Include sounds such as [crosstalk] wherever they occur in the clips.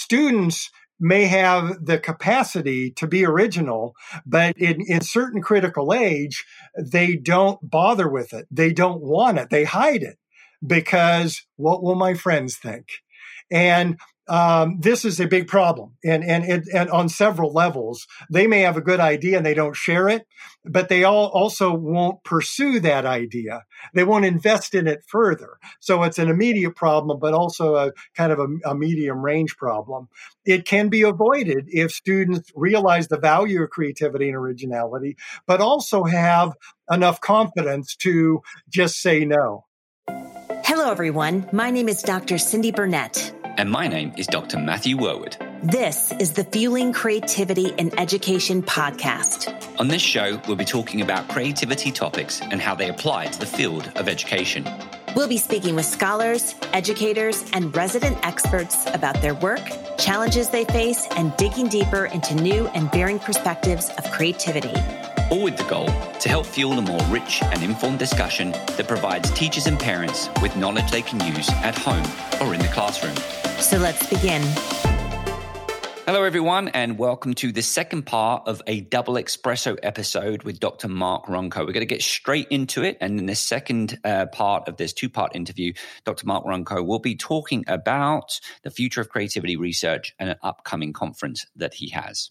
students may have the capacity to be original, but in, in certain critical age, they don't bother with it. They don't want it. They hide it because what will my friends think? And um, this is a big problem, and and and on several levels, they may have a good idea and they don't share it, but they all also won't pursue that idea. They won't invest in it further. So it's an immediate problem, but also a kind of a, a medium range problem. It can be avoided if students realize the value of creativity and originality, but also have enough confidence to just say no. Hello, everyone. My name is Dr. Cyndi Burnett. And my name is Dr. Matthew Worwood. This is the Fueling Creativity in Education podcast. On this show, we'll be talking about creativity topics and how they apply to the field of education. We'll be speaking with scholars, educators, and resident experts about their work, challenges they face, and digging deeper into new and varying perspectives of creativity all with the goal to help fuel a more rich and informed discussion that provides teachers and parents with knowledge they can use at home or in the classroom. So let's begin. Hello, everyone, and welcome to the second part of a double espresso episode with Dr. Mark Runco. We're going to get straight into it. And in the second uh, part of this two part interview, Dr. Mark Runco will be talking about the future of creativity research and an upcoming conference that he has.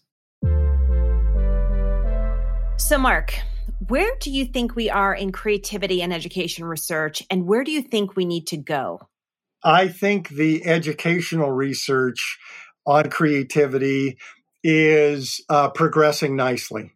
So, Mark, where do you think we are in creativity and education research, and where do you think we need to go? I think the educational research on creativity is uh, progressing nicely.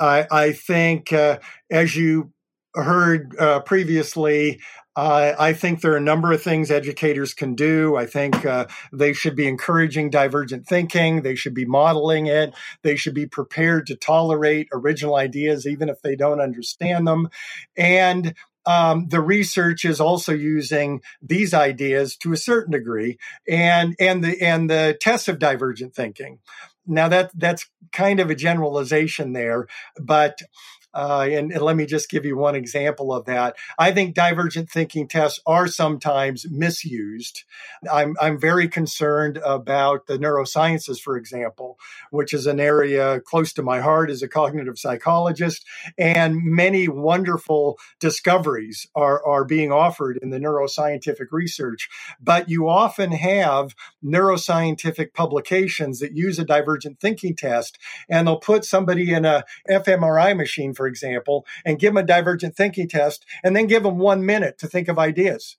I, I think, uh, as you heard uh, previously, I think there are a number of things educators can do. I think uh, they should be encouraging divergent thinking. They should be modeling it. They should be prepared to tolerate original ideas, even if they don't understand them. And um, the research is also using these ideas to a certain degree, and and the and the tests of divergent thinking. Now that that's kind of a generalization there, but uh, and, and, let me just give you one example of that. I think divergent thinking tests are sometimes misused. I'm, I'm very concerned about the neurosciences, for example, which is an area close to my heart as a cognitive psychologist. And many wonderful discoveries are, are being offered in the neuroscientific research. But you often have neuroscientific publications that use a divergent thinking test, and they'll put somebody in a fMRI machine, for for example, and give them a divergent thinking test and then give them one minute to think of ideas.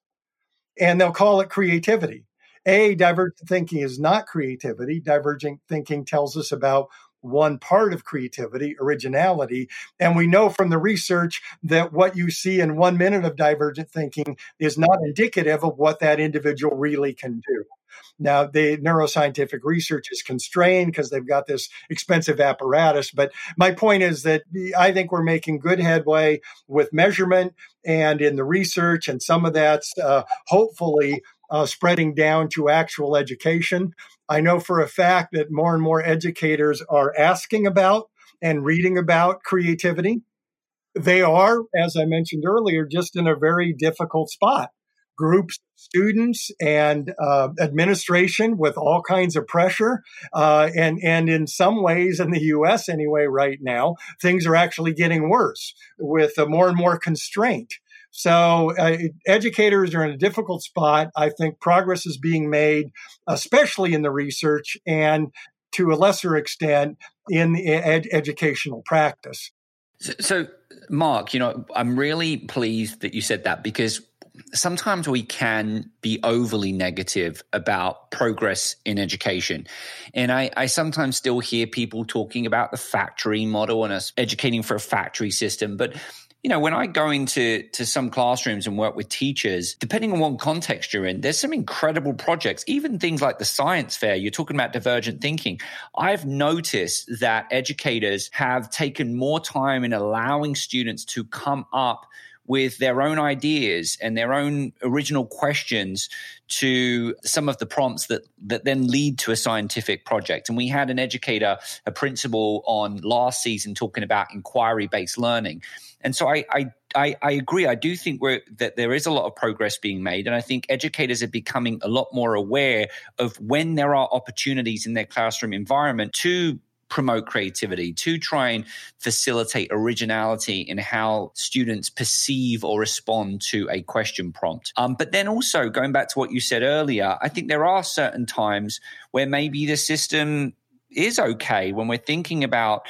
And they'll call it creativity. A, divergent thinking is not creativity. Divergent thinking tells us about one part of creativity, originality. And we know from the research that what you see in one minute of divergent thinking is not indicative of what that individual really can do. Now, the neuroscientific research is constrained because they've got this expensive apparatus. But my point is that I think we're making good headway with measurement and in the research, and some of that's uh, hopefully uh, spreading down to actual education. I know for a fact that more and more educators are asking about and reading about creativity. They are, as I mentioned earlier, just in a very difficult spot groups students and uh, administration with all kinds of pressure uh, and and in some ways in the U.S. anyway right now things are actually getting worse with more and more constraint. So uh, educators are in a difficult spot. I think progress is being made, especially in the research and to a lesser extent in the ed- educational practice. So, so, Mark, you know, I'm really pleased that you said that because sometimes we can be overly negative about progress in education. And I, I, sometimes still hear people talking about the factory model and us educating for a factory system. But you know, when I go into to some classrooms and work with teachers, depending on what context you're in, there's some incredible projects, even things like the science fair. You're talking about divergent thinking. I've noticed that educators have taken more time in allowing students to come up with their own ideas and their own original questions to some of the prompts that that then lead to a scientific project. And we had an educator, a principal on last season talking about inquiry based learning. And so I, I I, I agree. I do think that there is a lot of progress being made. And I think educators are becoming a lot more aware of when there are opportunities in their classroom environment to promote creativity, to try and facilitate originality in how students perceive or respond to a question prompt. Um, but then also going back to what you said earlier, I think there are certain times where maybe the system is okay when we're thinking about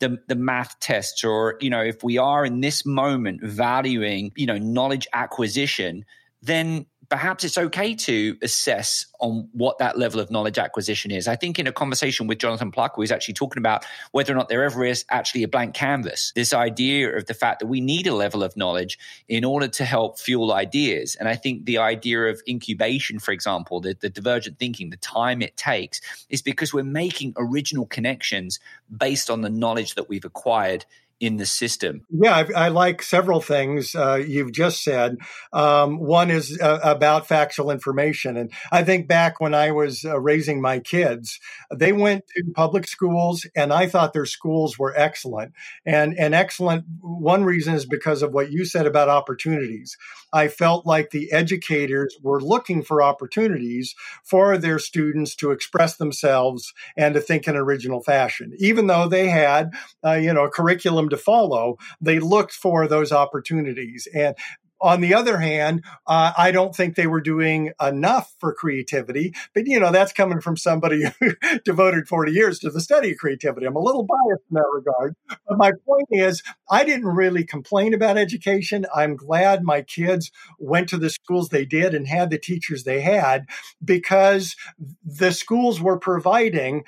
the, the math tests or you know if we are in this moment valuing you know knowledge acquisition then perhaps it's okay to assess on what that level of knowledge acquisition is. I think in a conversation with Jonathan Plucker, we was actually talking about whether or not there ever is actually a blank canvas. This idea of the fact that we need a level of knowledge in order to help fuel ideas. And I think the idea of incubation, for example, the, the divergent thinking, the time it takes, is because we're making original connections based on the knowledge that we've acquired in the system? Yeah, I, I like several things uh, you've just said. Um, one is uh, about factual information. And I think back when I was uh, raising my kids, they went to public schools and I thought their schools were excellent. And, and excellent, one reason is because of what you said about opportunities. I felt like the educators were looking for opportunities for their students to express themselves and to think in original fashion. Even though they had, uh, you know, a curriculum to follow, they looked for those opportunities. And on the other hand, uh, I don't think they were doing enough for creativity. But, you know, that's coming from somebody [laughs] who devoted 40 years to the study of creativity. I'm a little biased in that regard. But my point is, I didn't really complain about education. I'm glad my kids went to the schools they did and had the teachers they had because the schools were providing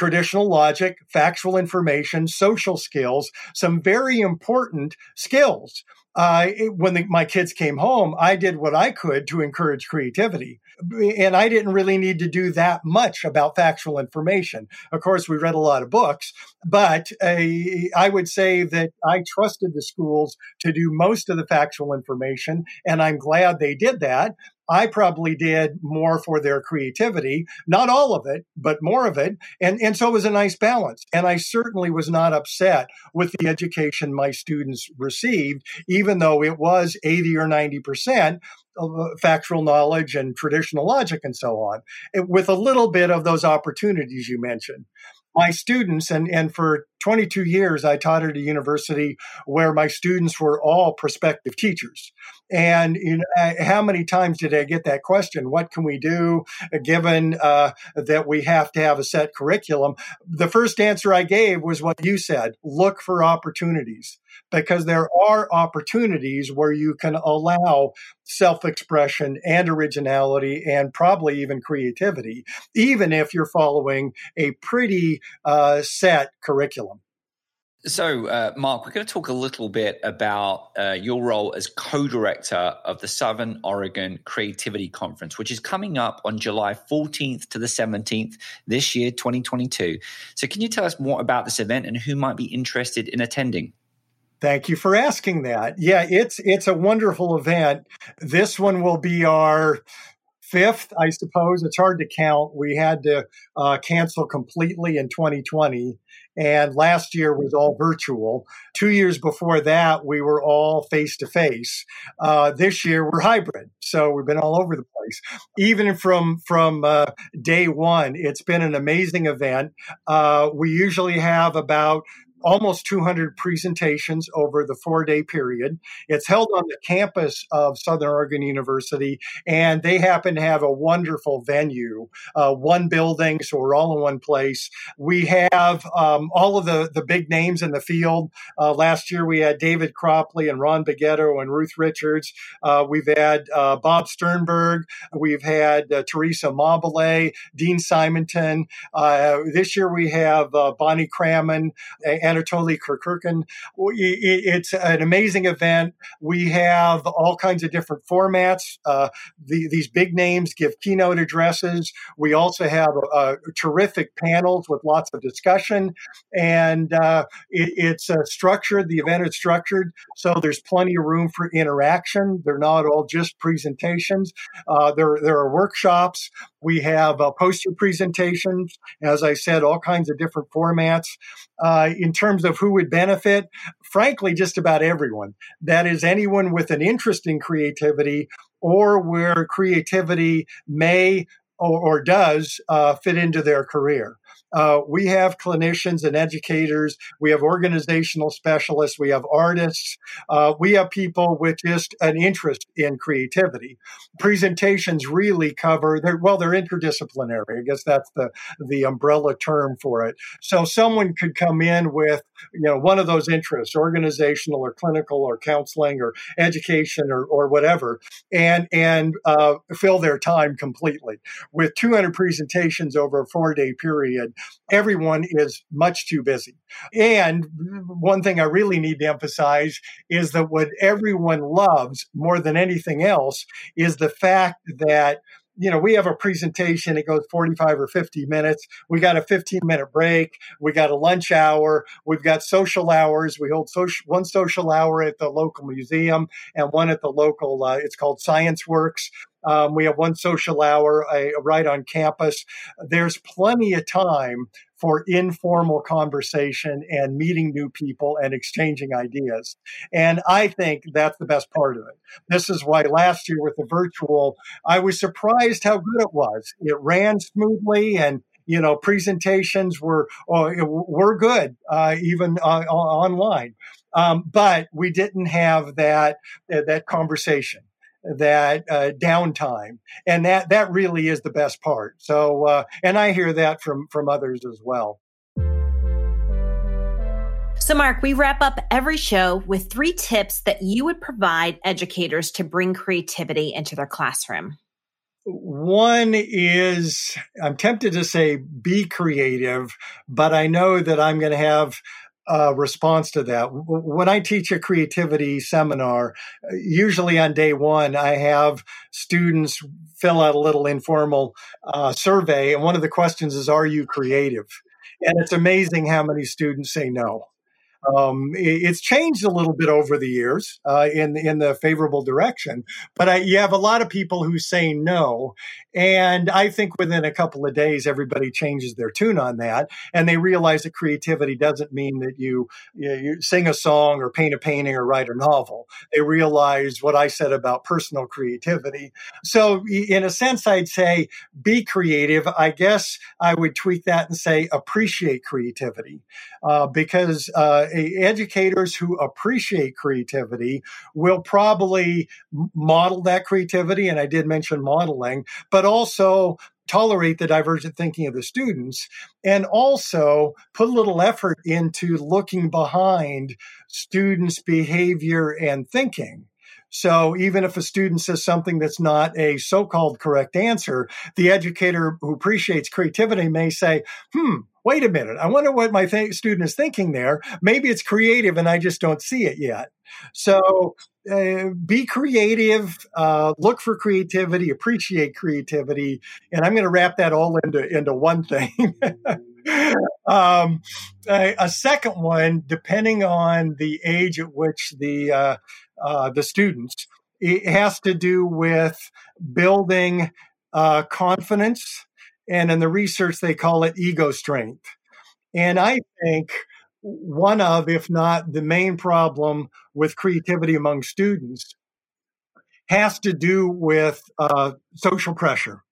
traditional logic, factual information, social skills, some very important skills uh, when the, my kids came home, I did what I could to encourage creativity. And I didn't really need to do that much about factual information. Of course, we read a lot of books, but uh, I would say that I trusted the schools to do most of the factual information. And I'm glad they did that I probably did more for their creativity, not all of it, but more of it. And, and so it was a nice balance. And I certainly was not upset with the education my students received, even though it was 80 or 90% of uh, Uh, factual knowledge and traditional logic and so on, it, with a little bit of those opportunities you mentioned. My students and, and for 22 years i taught at a university where my students were all prospective teachers and you know, how many times did i get that question what can we do uh, given uh, that we have to have a set curriculum the first answer i gave was what you said look for opportunities because there are opportunities where you can allow self expression and originality and probably even creativity, even if you're following a pretty uh, set curriculum. So, uh, Mark, we're going to talk a little bit about uh, your role as co director of the Southern Oregon Creativity Conference, which is coming up on July 14th to the 17th this year, 2022. So, can you tell us more about this event and who might be interested in attending? Thank you for asking that. Yeah, it's it's a wonderful event. This one will be our fifth, I suppose. It's hard to count. We had to uh, cancel completely in 2020, and last year was all virtual. Two years before that, we were all face to face. This year, we're hybrid, so we've been all over the place. Even from from uh, day one, it's been an amazing event. Uh, we usually have about almost 200 presentations over the four day period. It's held on the campus of Southern Oregon University, and they happen to have a wonderful venue, uh, one building, so we're all in one place. We have um, all of the, the big names in the field. Uh, last year we had David Cropley and Ron Beghetto and Ruth Richards. Uh, we've had uh, Bob Sternberg. We've had uh, Teresa Amabile, Dean Simonton. Uh, this year we have Bonnie Cramond and Anatoly Kharkhurin. It's an amazing event. We have all kinds of different formats. Uh, the, these big names give keynote addresses. We also have uh, terrific panels with lots of discussion, and uh, it, it's structured. The event is structured so there's plenty of room for interaction. They're not all just presentations. Uh, there there are workshops. We have uh, poster presentations. As I said, all kinds of different formats. Uh, in terms of who would benefit, frankly, just about everyone. That is anyone with an interest in creativity or where creativity may or, or does uh, fit into their career. Uh, we have clinicians and educators. We have organizational specialists. We have artists. Uh, we have people with just an interest in creativity. Presentations really cover, they're, well, they're interdisciplinary. I guess that's the, the umbrella term for it. So someone could come in with, you know, one of those interests, organizational or clinical or counseling or education or, or whatever, and, and uh, fill their time completely. With 200 presentations over a four day period, everyone is much too busy. And one thing I really need to emphasize is that what everyone loves more than anything else is the fact that you know, we have a presentation, it goes 45 or 50 minutes. We got a 15 minute break. We got a lunch hour. We've got social hours. We hold social, one social hour at the local museum and one at the local, uh, it's called Science Works. Um, we have one social hour uh, right on campus. There's plenty of time for informal conversation and meeting new people and exchanging ideas. And I think that's the best part of it. This is why last year with the virtual, I was surprised how good it was. It ran smoothly and you know presentations were oh, were good uh, even uh, online um, but we didn't have that uh, that conversation that uh, downtime, and that that really is the best part. So, uh, and I hear that from from others as well. So, Mark, we wrap up every show with three tips that you would provide educators to bring creativity into their classroom. One is I'm tempted to say be creative, but I know that I'm going to have uh, response to that. When I teach a creativity seminar, usually on day one, I have students fill out a little informal uh, survey. And one of the questions is, Are you creative? And it's amazing how many students say no. Um, it's changed a little bit over the years uh, in in the favorable direction, but I, you have a lot of people who say no, and I think within a couple of days, everybody changes their tune on that, and they realize that creativity doesn't mean that you, you, you sing a song or paint a painting or write a novel. They realize what I said about personal creativity. So, in a sense, I'd say be creative. I guess I would tweak that and say appreciate creativity, uh, because uh, educators who appreciate creativity will probably model that creativity. And I did mention modeling, but also tolerate the divergent thinking of the students and also put a little effort into looking behind students' behavior and thinking. So even if a student says something that's not a so-called correct answer, the educator who appreciates creativity may say, hmm, wait a minute, I wonder what my th- student is thinking there. Maybe it's creative and I just don't see it yet. So uh, be creative, uh, look for creativity, appreciate creativity. And I'm going to wrap that all into, into one thing. [laughs] um, a, a, second one, depending on the age at which the, uh, uh the students, it has to do with building uh, confidence and in the research, they call it ego strength. And I think one of, if not the main problem with creativity among students, has to do with uh, social pressure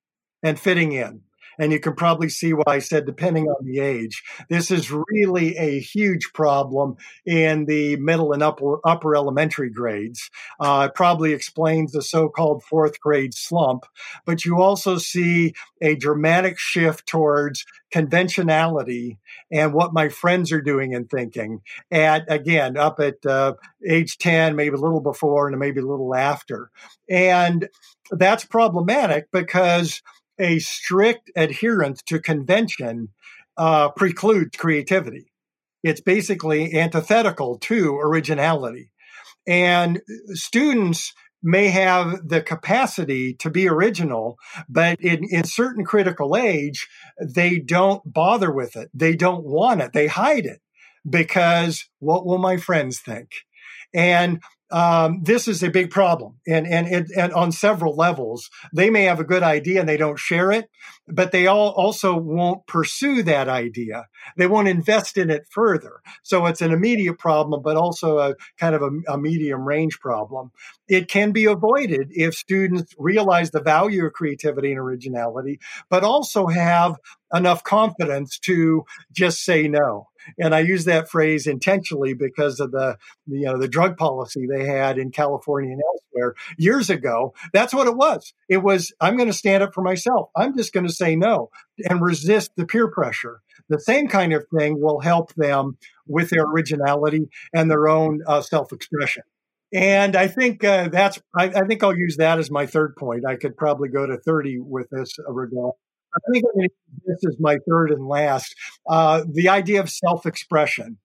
and fitting in. And you can probably see why I said depending on the age. This is really a huge problem in the middle and upper, upper elementary grades. Uh, it probably explains the so called fourth grade slump. But you also see a dramatic shift towards conventionality and what my friends are doing and thinking at again up at uh, age 10 maybe a little before and maybe a little after and that's problematic because a strict adherence to convention uh, precludes creativity. It's basically antithetical to originality. And students may have the capacity to be original, but in, in certain critical age, they don't bother with it. They don't want it. They hide it because what will my friends think? And um, this is a big problem and, and, and, and, on several levels. They may have a good idea and they don't share it, but they all also won't pursue that idea. They won't invest in it further. So it's an immediate problem, but also a kind of a, a medium range problem. It can be avoided if students realize the value of creativity and originality, but also have enough confidence to just say no and I use that phrase intentionally because of the, the, you know the drug policy they had in California and elsewhere years ago. That's what it was. It was I'm going to stand up for myself. I'm just going to say no and resist the peer pressure. The same kind of thing will help them with their originality and their own uh, self-expression. And I think uh, that's I, I, think I'll use that as my third point. I could probably go to 30 with this regard. I think this is my third and last. Uh, the idea of self expression.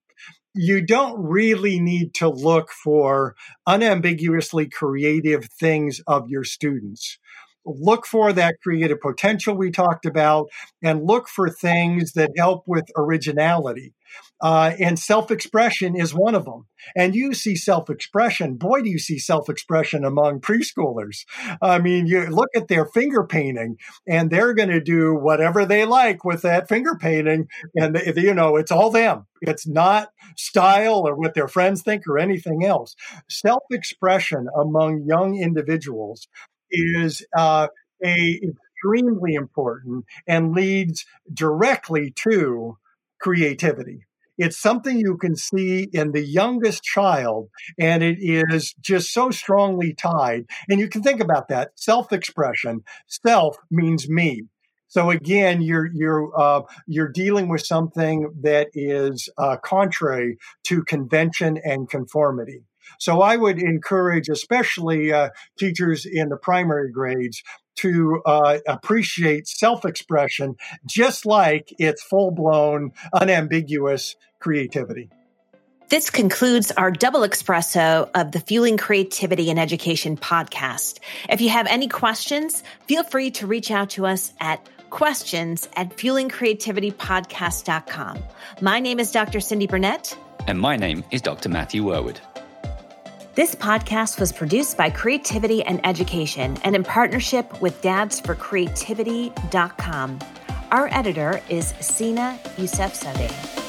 You don't really need to look for unambiguously creative things of your students. Look for that creative potential we talked about and look for things that help with originality. Uh, and self expression is one of them. And you see self expression. Boy, do you see self expression among preschoolers. I mean, you look at their finger painting, and they're going to do whatever they like with that finger painting. And, they, you know, it's all them. It's not style or what their friends think or anything else. Self expression among young individuals is uh, a extremely important and leads directly to creativity. It's something you can see in the youngest child, and it is just so strongly tied. And you can think about that self expression. Self means me. So again, you're you're uh, you're dealing with something that is uh, contrary to convention and conformity. So I would encourage, especially uh, teachers in the primary grades, to uh, appreciate self expression just like it's full blown, unambiguous creativity. This concludes our double espresso of the Fueling Creativity and Education podcast. If you have any questions, feel free to reach out to us at questions at fuelingcreativitypodcast.com. My name is Dr. Cyndi Burnett. And my name is Dr. Matthew Worwood. This podcast was produced by Creativity and Education and in partnership with dadsforcreativity.com. Our editor is Sina Yousefzadeh.